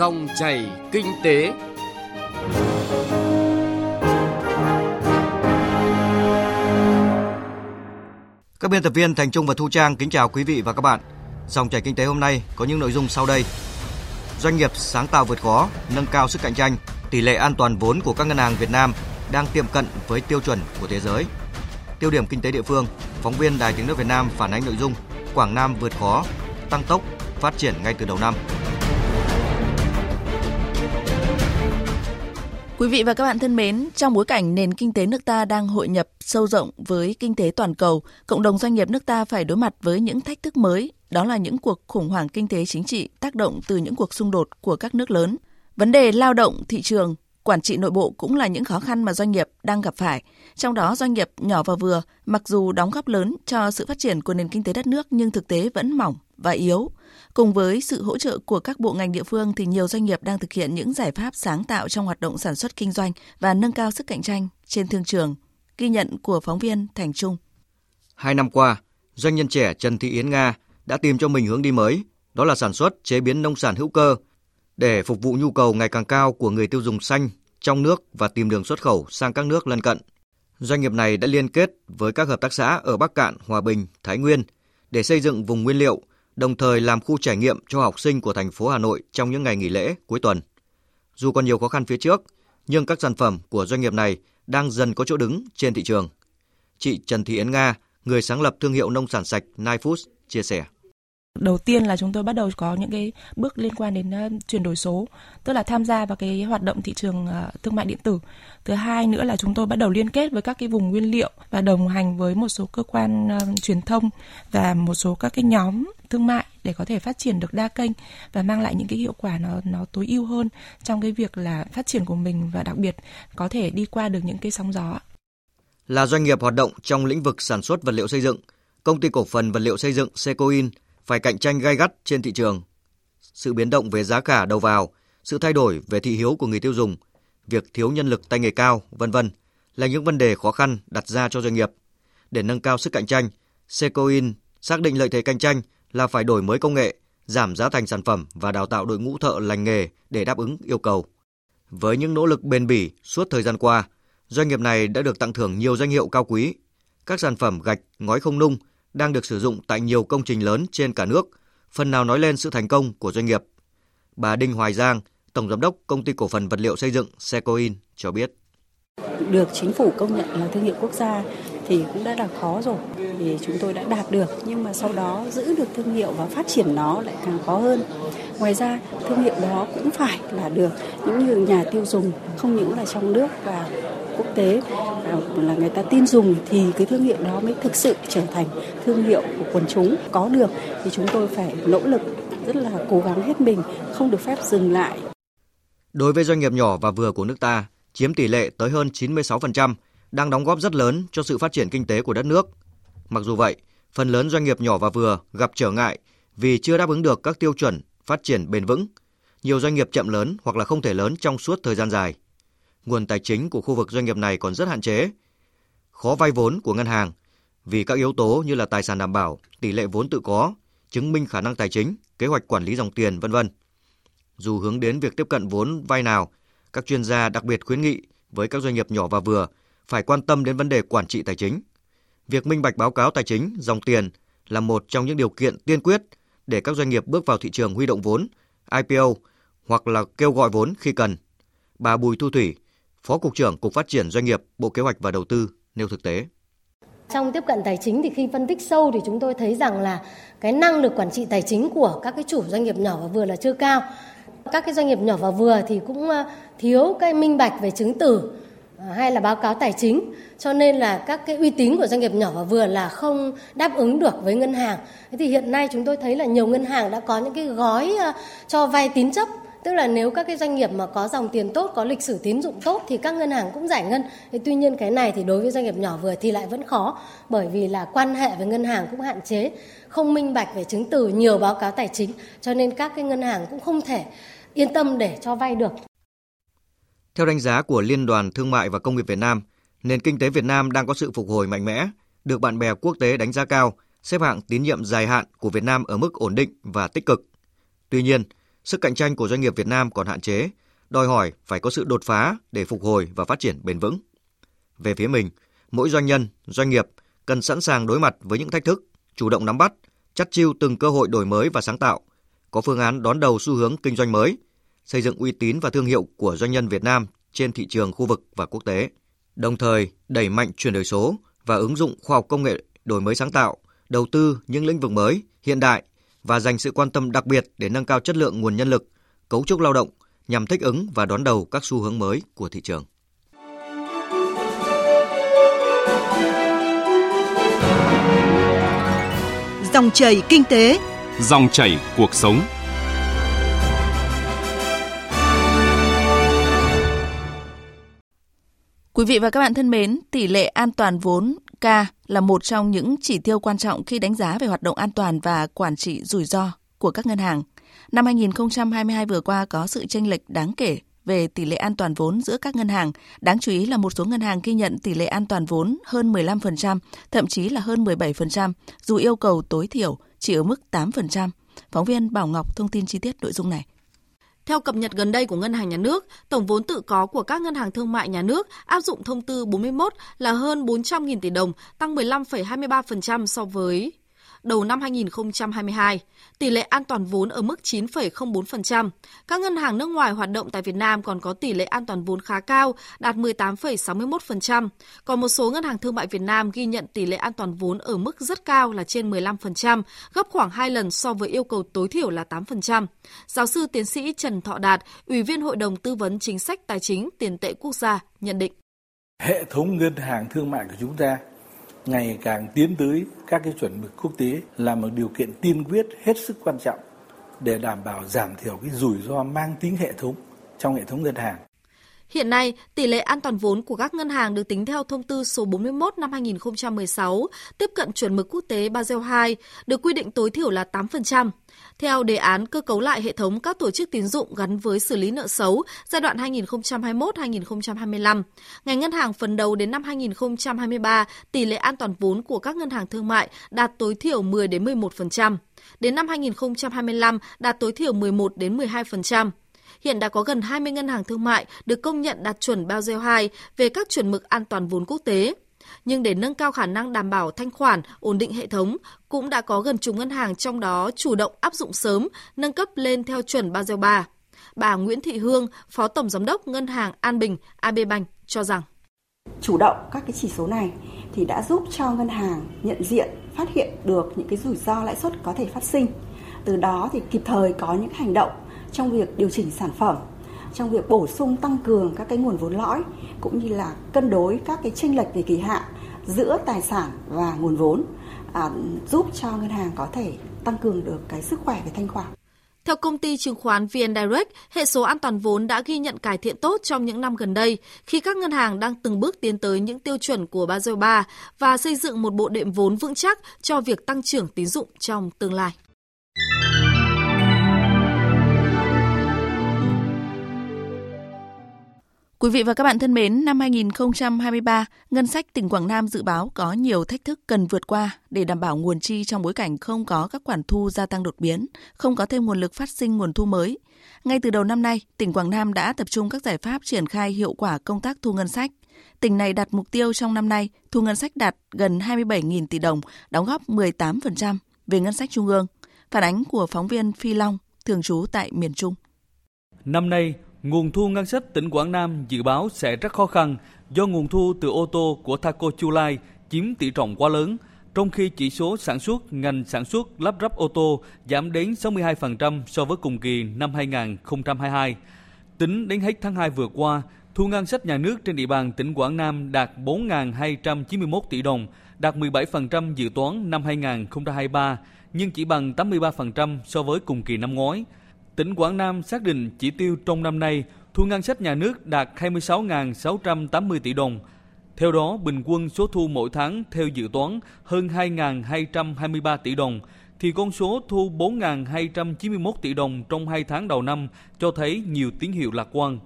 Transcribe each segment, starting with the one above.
Dòng chảy kinh tế. Các biên tập viên Thành Trung và Thu Trang kính chào quý vị và các bạn. Dòng chảy kinh tế hôm nay có những nội dung sau đây. Doanh nghiệp sáng tạo vượt khó, nâng cao sức cạnh tranh, tỷ lệ an toàn vốn của các ngân hàng Việt Nam đang tiệm cận với tiêu chuẩn của thế giới. Tiêu điểm kinh tế địa phương, phóng viên Đài Tiếng nước Việt Nam phản ánh nội dung Quảng Nam vượt khó, tăng tốc, phát triển ngay từ đầu năm. Quý vị và các bạn thân mến, trong bối cảnh nền kinh tế nước ta đang hội nhập sâu rộng với kinh tế toàn cầu, cộng đồng doanh nghiệp nước ta phải đối mặt với những thách thức mới, đó là những cuộc khủng hoảng kinh tế chính trị tác động từ những cuộc xung đột của các nước lớn. Vấn đề lao động, thị trường, quản trị nội bộ cũng là những khó khăn mà doanh nghiệp đang gặp phải. Trong đó doanh nghiệp nhỏ và vừa mặc dù đóng góp lớn cho sự phát triển của nền kinh tế đất nước nhưng thực tế vẫn mỏng và yếu. Cùng với sự hỗ trợ của các bộ ngành địa phương thì nhiều doanh nghiệp đang thực hiện những giải pháp sáng tạo trong hoạt động sản xuất kinh doanh và nâng cao sức cạnh tranh trên thương trường. Ghi nhận của phóng viên Thành Trung. Hai năm qua, doanh nhân trẻ Trần Thị Yến Nga đã tìm cho mình hướng đi mới, đó là sản xuất chế biến nông sản hữu cơ để phục vụ nhu cầu ngày càng cao của người tiêu dùng xanh trong nước và tìm đường xuất khẩu sang các nước lân cận. Doanh nghiệp này đã liên kết với các hợp tác xã ở Bắc Cạn, Hòa Bình, Thái Nguyên để xây dựng vùng nguyên liệu, đồng thời làm khu trải nghiệm cho học sinh của thành phố Hà Nội trong những ngày nghỉ lễ cuối tuần. Dù còn nhiều khó khăn phía trước, nhưng các sản phẩm của doanh nghiệp này đang dần có chỗ đứng trên thị trường. Chị Trần Thị Yến Nga, người sáng lập thương hiệu nông sản sạch Nine Foods, chia sẻ. Đầu tiên là chúng tôi bắt đầu có những cái bước liên quan đến uh, chuyển đổi số, tức là tham gia vào cái hoạt động thị trường uh, thương mại điện tử. Thứ hai nữa là chúng tôi bắt đầu liên kết với các cái vùng nguyên liệu và đồng hành với một số cơ quan uh, truyền thông và một số các cái nhóm thương mại để có thể phát triển được đa kênh và mang lại những cái hiệu quả nó nó tối ưu hơn trong cái việc là phát triển của mình và đặc biệt có thể đi qua được những cái sóng gió. Là doanh nghiệp hoạt động trong lĩnh vực sản xuất vật liệu xây dựng, công ty cổ phần vật liệu xây dựng Secoin phải cạnh tranh gay gắt trên thị trường. Sự biến động về giá cả đầu vào, sự thay đổi về thị hiếu của người tiêu dùng, việc thiếu nhân lực tay nghề cao, vân vân là những vấn đề khó khăn đặt ra cho doanh nghiệp. Để nâng cao sức cạnh tranh, Secoin xác định lợi thế cạnh tranh là phải đổi mới công nghệ, giảm giá thành sản phẩm và đào tạo đội ngũ thợ lành nghề để đáp ứng yêu cầu. Với những nỗ lực bền bỉ suốt thời gian qua, doanh nghiệp này đã được tặng thưởng nhiều danh hiệu cao quý. Các sản phẩm gạch, ngói không nung đang được sử dụng tại nhiều công trình lớn trên cả nước, phần nào nói lên sự thành công của doanh nghiệp. Bà Đinh Hoài Giang, Tổng Giám đốc Công ty Cổ phần Vật liệu Xây dựng Secoin cho biết. Được chính phủ công nhận là thương hiệu quốc gia thì cũng đã là khó rồi thì chúng tôi đã đạt được nhưng mà sau đó giữ được thương hiệu và phát triển nó lại càng khó hơn ngoài ra thương hiệu đó cũng phải là được những người nhà tiêu dùng không những là trong nước và quốc tế à, là người ta tin dùng thì cái thương hiệu đó mới thực sự trở thành thương hiệu của quần chúng có được thì chúng tôi phải nỗ lực rất là cố gắng hết mình không được phép dừng lại Đối với doanh nghiệp nhỏ và vừa của nước ta, chiếm tỷ lệ tới hơn 96%, đang đóng góp rất lớn cho sự phát triển kinh tế của đất nước. Mặc dù vậy, phần lớn doanh nghiệp nhỏ và vừa gặp trở ngại vì chưa đáp ứng được các tiêu chuẩn phát triển bền vững. Nhiều doanh nghiệp chậm lớn hoặc là không thể lớn trong suốt thời gian dài. Nguồn tài chính của khu vực doanh nghiệp này còn rất hạn chế. Khó vay vốn của ngân hàng vì các yếu tố như là tài sản đảm bảo, tỷ lệ vốn tự có, chứng minh khả năng tài chính, kế hoạch quản lý dòng tiền vân vân. Dù hướng đến việc tiếp cận vốn vay nào, các chuyên gia đặc biệt khuyến nghị với các doanh nghiệp nhỏ và vừa phải quan tâm đến vấn đề quản trị tài chính. Việc minh bạch báo cáo tài chính, dòng tiền là một trong những điều kiện tiên quyết để các doanh nghiệp bước vào thị trường huy động vốn, IPO hoặc là kêu gọi vốn khi cần. Bà Bùi Thu Thủy, Phó Cục trưởng Cục Phát triển Doanh nghiệp, Bộ Kế hoạch và Đầu tư nêu thực tế. Trong tiếp cận tài chính thì khi phân tích sâu thì chúng tôi thấy rằng là cái năng lực quản trị tài chính của các cái chủ doanh nghiệp nhỏ và vừa là chưa cao. Các cái doanh nghiệp nhỏ và vừa thì cũng ờ, thiếu cái minh bạch về chứng từ ờ, hay là báo cáo tài chính cho nên là các cái uy tín của doanh nghiệp nhỏ và vừa là không đáp ứng được với ngân hàng. Thế thì hiện nay chúng tôi thấy là nhiều ngân hàng đã có những cái gói ờ, cho vay tín chấp tức là nếu các cái doanh nghiệp mà có dòng tiền tốt có lịch sử tín dụng tốt thì các ngân hàng cũng giải ngân. Thế tuy nhiên cái này thì đối với doanh nghiệp nhỏ vừa thì lại vẫn khó bởi vì là quan hệ với ngân hàng cũng hạn chế. Không minh bạch về chứng từ nhiều báo cáo tài chính cho nên các cái ngân hàng cũng không thể yên tâm để cho vay được. Theo đánh giá của Liên đoàn Thương mại và Công nghiệp Việt Nam, nền kinh tế Việt Nam đang có sự phục hồi mạnh mẽ, được bạn bè quốc tế đánh giá cao, xếp hạng tín nhiệm dài hạn của Việt Nam ở mức ổn định và tích cực. Tuy nhiên, sức cạnh tranh của doanh nghiệp Việt Nam còn hạn chế, đòi hỏi phải có sự đột phá để phục hồi và phát triển bền vững. Về phía mình, mỗi doanh nhân, doanh nghiệp cần sẵn sàng đối mặt với những thách thức, chủ động nắm bắt, chắt chiu từng cơ hội đổi mới và sáng tạo, có phương án đón đầu xu hướng kinh doanh mới, xây dựng uy tín và thương hiệu của doanh nhân Việt Nam trên thị trường khu vực và quốc tế. Đồng thời, đẩy mạnh chuyển đổi số và ứng dụng khoa học công nghệ đổi mới sáng tạo, đầu tư những lĩnh vực mới, hiện đại và dành sự quan tâm đặc biệt để nâng cao chất lượng nguồn nhân lực, cấu trúc lao động nhằm thích ứng và đón đầu các xu hướng mới của thị trường. Dòng chảy kinh tế, dòng chảy cuộc sống. Quý vị và các bạn thân mến, tỷ lệ an toàn vốn K là một trong những chỉ tiêu quan trọng khi đánh giá về hoạt động an toàn và quản trị rủi ro của các ngân hàng. Năm 2022 vừa qua có sự chênh lệch đáng kể về tỷ lệ an toàn vốn giữa các ngân hàng. Đáng chú ý là một số ngân hàng ghi nhận tỷ lệ an toàn vốn hơn 15%, thậm chí là hơn 17%, dù yêu cầu tối thiểu chỉ ở mức 8%. Phóng viên Bảo Ngọc thông tin chi tiết nội dung này. Theo cập nhật gần đây của Ngân hàng Nhà nước, tổng vốn tự có của các ngân hàng thương mại nhà nước áp dụng thông tư 41 là hơn 400.000 tỷ đồng, tăng 15,23% so với đầu năm 2022. Tỷ lệ an toàn vốn ở mức 9,04%. Các ngân hàng nước ngoài hoạt động tại Việt Nam còn có tỷ lệ an toàn vốn khá cao, đạt 18,61%. Còn một số ngân hàng thương mại Việt Nam ghi nhận tỷ lệ an toàn vốn ở mức rất cao là trên 15%, gấp khoảng 2 lần so với yêu cầu tối thiểu là 8%. Giáo sư tiến sĩ Trần Thọ Đạt, Ủy viên Hội đồng Tư vấn Chính sách Tài chính Tiền tệ Quốc gia, nhận định. Hệ thống ngân hàng thương mại của chúng ta ngày càng tiến tới các cái chuẩn mực quốc tế là một điều kiện tiên quyết hết sức quan trọng để đảm bảo giảm thiểu cái rủi ro mang tính hệ thống trong hệ thống ngân hàng. Hiện nay, tỷ lệ an toàn vốn của các ngân hàng được tính theo thông tư số 41 năm 2016, tiếp cận chuẩn mực quốc tế Basel II, được quy định tối thiểu là 8%. Theo đề án cơ cấu lại hệ thống các tổ chức tín dụng gắn với xử lý nợ xấu giai đoạn 2021-2025, ngành ngân hàng phấn đấu đến năm 2023, tỷ lệ an toàn vốn của các ngân hàng thương mại đạt tối thiểu 10 đến 11%. Đến năm 2025 đạt tối thiểu 11 đến 12% hiện đã có gần 20 ngân hàng thương mại được công nhận đạt chuẩn Basel 2 về các chuẩn mực an toàn vốn quốc tế. Nhưng để nâng cao khả năng đảm bảo thanh khoản, ổn định hệ thống, cũng đã có gần chục ngân hàng trong đó chủ động áp dụng sớm, nâng cấp lên theo chuẩn Basel 3. Bà Nguyễn Thị Hương, Phó Tổng Giám đốc Ngân hàng An Bình, AB Bank cho rằng chủ động các cái chỉ số này thì đã giúp cho ngân hàng nhận diện phát hiện được những cái rủi ro lãi suất có thể phát sinh từ đó thì kịp thời có những hành động trong việc điều chỉnh sản phẩm trong việc bổ sung tăng cường các cái nguồn vốn lõi cũng như là cân đối các cái chênh lệch về kỳ hạn giữa tài sản và nguồn vốn à, giúp cho ngân hàng có thể tăng cường được cái sức khỏe về thanh khoản. Theo công ty chứng khoán VN Direct, hệ số an toàn vốn đã ghi nhận cải thiện tốt trong những năm gần đây khi các ngân hàng đang từng bước tiến tới những tiêu chuẩn của Basel III và xây dựng một bộ đệm vốn vững chắc cho việc tăng trưởng tín dụng trong tương lai. Quý vị và các bạn thân mến, năm 2023, ngân sách tỉnh Quảng Nam dự báo có nhiều thách thức cần vượt qua để đảm bảo nguồn chi trong bối cảnh không có các khoản thu gia tăng đột biến, không có thêm nguồn lực phát sinh nguồn thu mới. Ngay từ đầu năm nay, tỉnh Quảng Nam đã tập trung các giải pháp triển khai hiệu quả công tác thu ngân sách. Tỉnh này đặt mục tiêu trong năm nay thu ngân sách đạt gần 27.000 tỷ đồng, đóng góp 18% về ngân sách trung ương. Phản ánh của phóng viên Phi Long, thường trú tại miền Trung. Năm nay, Nguồn thu ngân sách tỉnh Quảng Nam dự báo sẽ rất khó khăn do nguồn thu từ ô tô của Thaco Chulai chiếm tỷ trọng quá lớn, trong khi chỉ số sản xuất ngành sản xuất lắp ráp ô tô giảm đến 62% so với cùng kỳ năm 2022. Tính đến hết tháng 2 vừa qua, thu ngân sách nhà nước trên địa bàn tỉnh Quảng Nam đạt 4.291 tỷ đồng, đạt 17% dự toán năm 2023, nhưng chỉ bằng 83% so với cùng kỳ năm ngoái – tỉnh Quảng Nam xác định chỉ tiêu trong năm nay thu ngân sách nhà nước đạt 26.680 tỷ đồng. Theo đó, bình quân số thu mỗi tháng theo dự toán hơn 2.223 tỷ đồng, thì con số thu 4.291 tỷ đồng trong hai tháng đầu năm cho thấy nhiều tín hiệu lạc quan.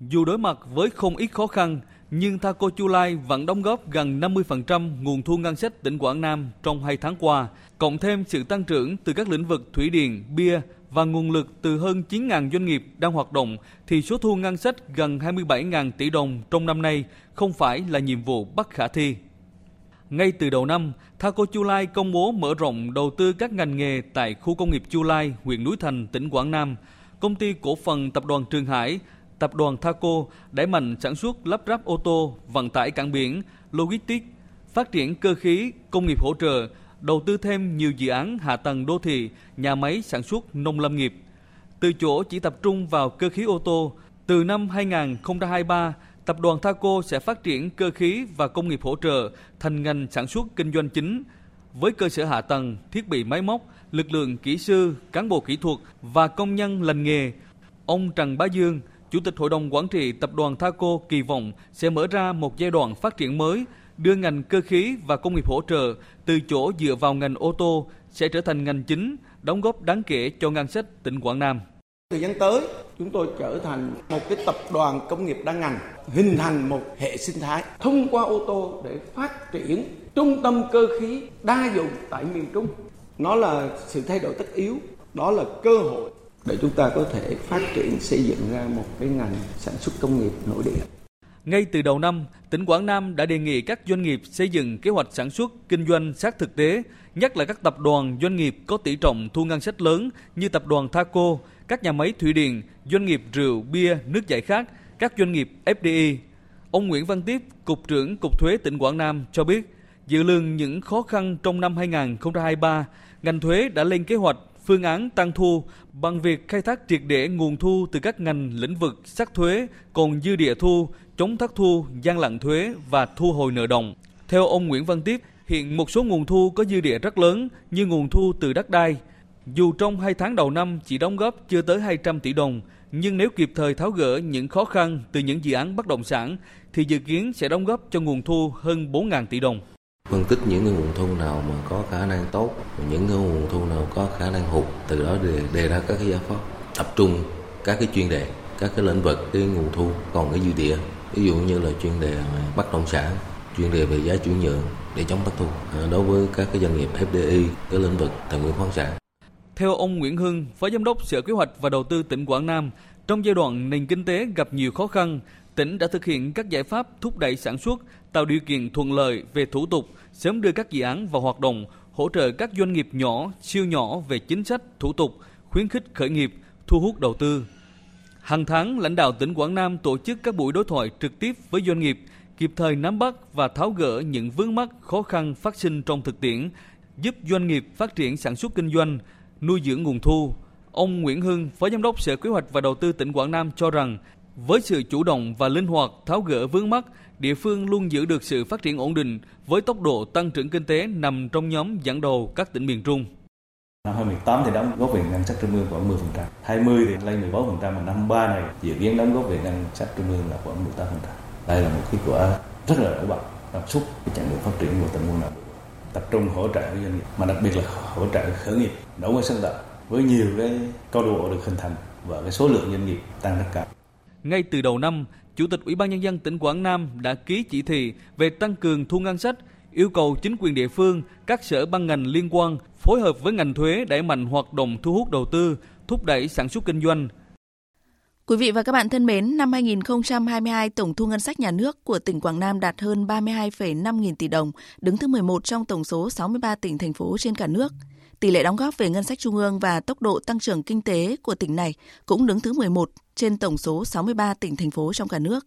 Dù đối mặt với không ít khó khăn, nhưng Thaco Chu Lai vẫn đóng góp gần 50% nguồn thu ngân sách tỉnh Quảng Nam trong hai tháng qua, cộng thêm sự tăng trưởng từ các lĩnh vực thủy điện, bia, và nguồn lực từ hơn 9.000 doanh nghiệp đang hoạt động thì số thu ngân sách gần 27.000 tỷ đồng trong năm nay không phải là nhiệm vụ bất khả thi. Ngay từ đầu năm, Thaco Chu Lai công bố mở rộng đầu tư các ngành nghề tại khu công nghiệp Chu Lai, huyện Núi Thành, tỉnh Quảng Nam. Công ty cổ phần tập đoàn Trường Hải, tập đoàn Thaco đẩy mạnh sản xuất lắp ráp ô tô, vận tải cảng biển, logistics, phát triển cơ khí, công nghiệp hỗ trợ, đầu tư thêm nhiều dự án hạ tầng đô thị, nhà máy sản xuất nông lâm nghiệp. Từ chỗ chỉ tập trung vào cơ khí ô tô, từ năm 2023, tập đoàn Thaco sẽ phát triển cơ khí và công nghiệp hỗ trợ thành ngành sản xuất kinh doanh chính với cơ sở hạ tầng, thiết bị máy móc, lực lượng kỹ sư, cán bộ kỹ thuật và công nhân lành nghề. Ông Trần Bá Dương, Chủ tịch Hội đồng Quản trị Tập đoàn Thaco kỳ vọng sẽ mở ra một giai đoạn phát triển mới, đưa ngành cơ khí và công nghiệp hỗ trợ từ chỗ dựa vào ngành ô tô sẽ trở thành ngành chính, đóng góp đáng kể cho ngân sách tỉnh Quảng Nam. Thời gian tới, chúng tôi trở thành một cái tập đoàn công nghiệp đa ngành, hình thành một hệ sinh thái thông qua ô tô để phát triển trung tâm cơ khí đa dụng tại miền Trung. Nó là sự thay đổi tất yếu, đó là cơ hội để chúng ta có thể phát triển xây dựng ra một cái ngành sản xuất công nghiệp nội địa. Ngay từ đầu năm, tỉnh Quảng Nam đã đề nghị các doanh nghiệp xây dựng kế hoạch sản xuất, kinh doanh sát thực tế, nhất là các tập đoàn doanh nghiệp có tỷ trọng thu ngân sách lớn như tập đoàn Thaco, các nhà máy thủy điện, doanh nghiệp rượu, bia, nước giải khát, các doanh nghiệp FDI. Ông Nguyễn Văn Tiếp, Cục trưởng Cục Thuế tỉnh Quảng Nam cho biết, dự lường những khó khăn trong năm 2023, ngành thuế đã lên kế hoạch phương án tăng thu bằng việc khai thác triệt để nguồn thu từ các ngành lĩnh vực sắc thuế còn dư địa thu, chống thất thu, gian lận thuế và thu hồi nợ động. Theo ông Nguyễn Văn Tiếp, hiện một số nguồn thu có dư địa rất lớn như nguồn thu từ đất đai. Dù trong hai tháng đầu năm chỉ đóng góp chưa tới 200 tỷ đồng, nhưng nếu kịp thời tháo gỡ những khó khăn từ những dự án bất động sản thì dự kiến sẽ đóng góp cho nguồn thu hơn 4.000 tỷ đồng phân tích những cái nguồn thu nào mà có khả năng tốt những cái nguồn thu nào có khả năng hụt từ đó đề, đề ra các cái giải pháp tập trung các cái chuyên đề các cái lĩnh vực cái nguồn thu còn cái dư địa. Ví dụ như là chuyên đề bất động sản chuyên đề về giá chuyển nhượng để chống thất thu à, đối với các cái doanh nghiệp FDI cái lĩnh vực tài nguyên khoáng sản. Theo ông Nguyễn Hưng, Phó Giám đốc Sở Kế hoạch và Đầu tư tỉnh Quảng Nam, trong giai đoạn nền kinh tế gặp nhiều khó khăn, tỉnh đã thực hiện các giải pháp thúc đẩy sản xuất, tạo điều kiện thuận lợi về thủ tục, sớm đưa các dự án vào hoạt động, hỗ trợ các doanh nghiệp nhỏ, siêu nhỏ về chính sách, thủ tục, khuyến khích khởi nghiệp, thu hút đầu tư. Hàng tháng, lãnh đạo tỉnh Quảng Nam tổ chức các buổi đối thoại trực tiếp với doanh nghiệp, kịp thời nắm bắt và tháo gỡ những vướng mắc khó khăn phát sinh trong thực tiễn, giúp doanh nghiệp phát triển sản xuất kinh doanh, nuôi dưỡng nguồn thu. Ông Nguyễn Hưng, Phó Giám đốc Sở Kế hoạch và Đầu tư tỉnh Quảng Nam cho rằng, với sự chủ động và linh hoạt tháo gỡ vướng mắc, địa phương luôn giữ được sự phát triển ổn định với tốc độ tăng trưởng kinh tế nằm trong nhóm dẫn đầu các tỉnh miền Trung. Năm 2018 thì đóng góp về ngân sách trung ương khoảng 10%, 20 thì lên 14% mà năm 3 này dự kiến đóng góp về ngân sách trung ương là khoảng 18%. Đây là một kết quả rất là nổi bật trong xúc cái chặng đường phát triển của tỉnh Quảng Nam. Tập trung hỗ trợ doanh nghiệp mà đặc biệt là hỗ trợ khởi nghiệp, đổi mới sáng tạo với nhiều cái câu lạc bộ được hình thành và cái số lượng doanh nghiệp tăng rất cao. Ngay từ đầu năm, Chủ tịch Ủy ban Nhân dân tỉnh Quảng Nam đã ký chỉ thị về tăng cường thu ngân sách, yêu cầu chính quyền địa phương, các sở ban ngành liên quan phối hợp với ngành thuế đẩy mạnh hoạt động thu hút đầu tư, thúc đẩy sản xuất kinh doanh. Quý vị và các bạn thân mến, năm 2022, tổng thu ngân sách nhà nước của tỉnh Quảng Nam đạt hơn 32,5 nghìn tỷ đồng, đứng thứ 11 trong tổng số 63 tỉnh thành phố trên cả nước. Tỷ lệ đóng góp về ngân sách trung ương và tốc độ tăng trưởng kinh tế của tỉnh này cũng đứng thứ 11 trên tổng số 63 tỉnh thành phố trong cả nước.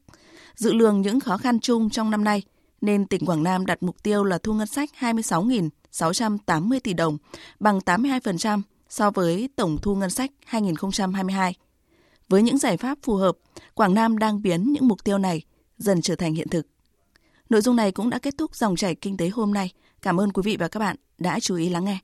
Dự lường những khó khăn chung trong năm nay, nên tỉnh Quảng Nam đặt mục tiêu là thu ngân sách 26.680 tỷ đồng, bằng 82% so với tổng thu ngân sách 2022. Với những giải pháp phù hợp, Quảng Nam đang biến những mục tiêu này dần trở thành hiện thực. Nội dung này cũng đã kết thúc dòng chảy kinh tế hôm nay. Cảm ơn quý vị và các bạn đã chú ý lắng nghe.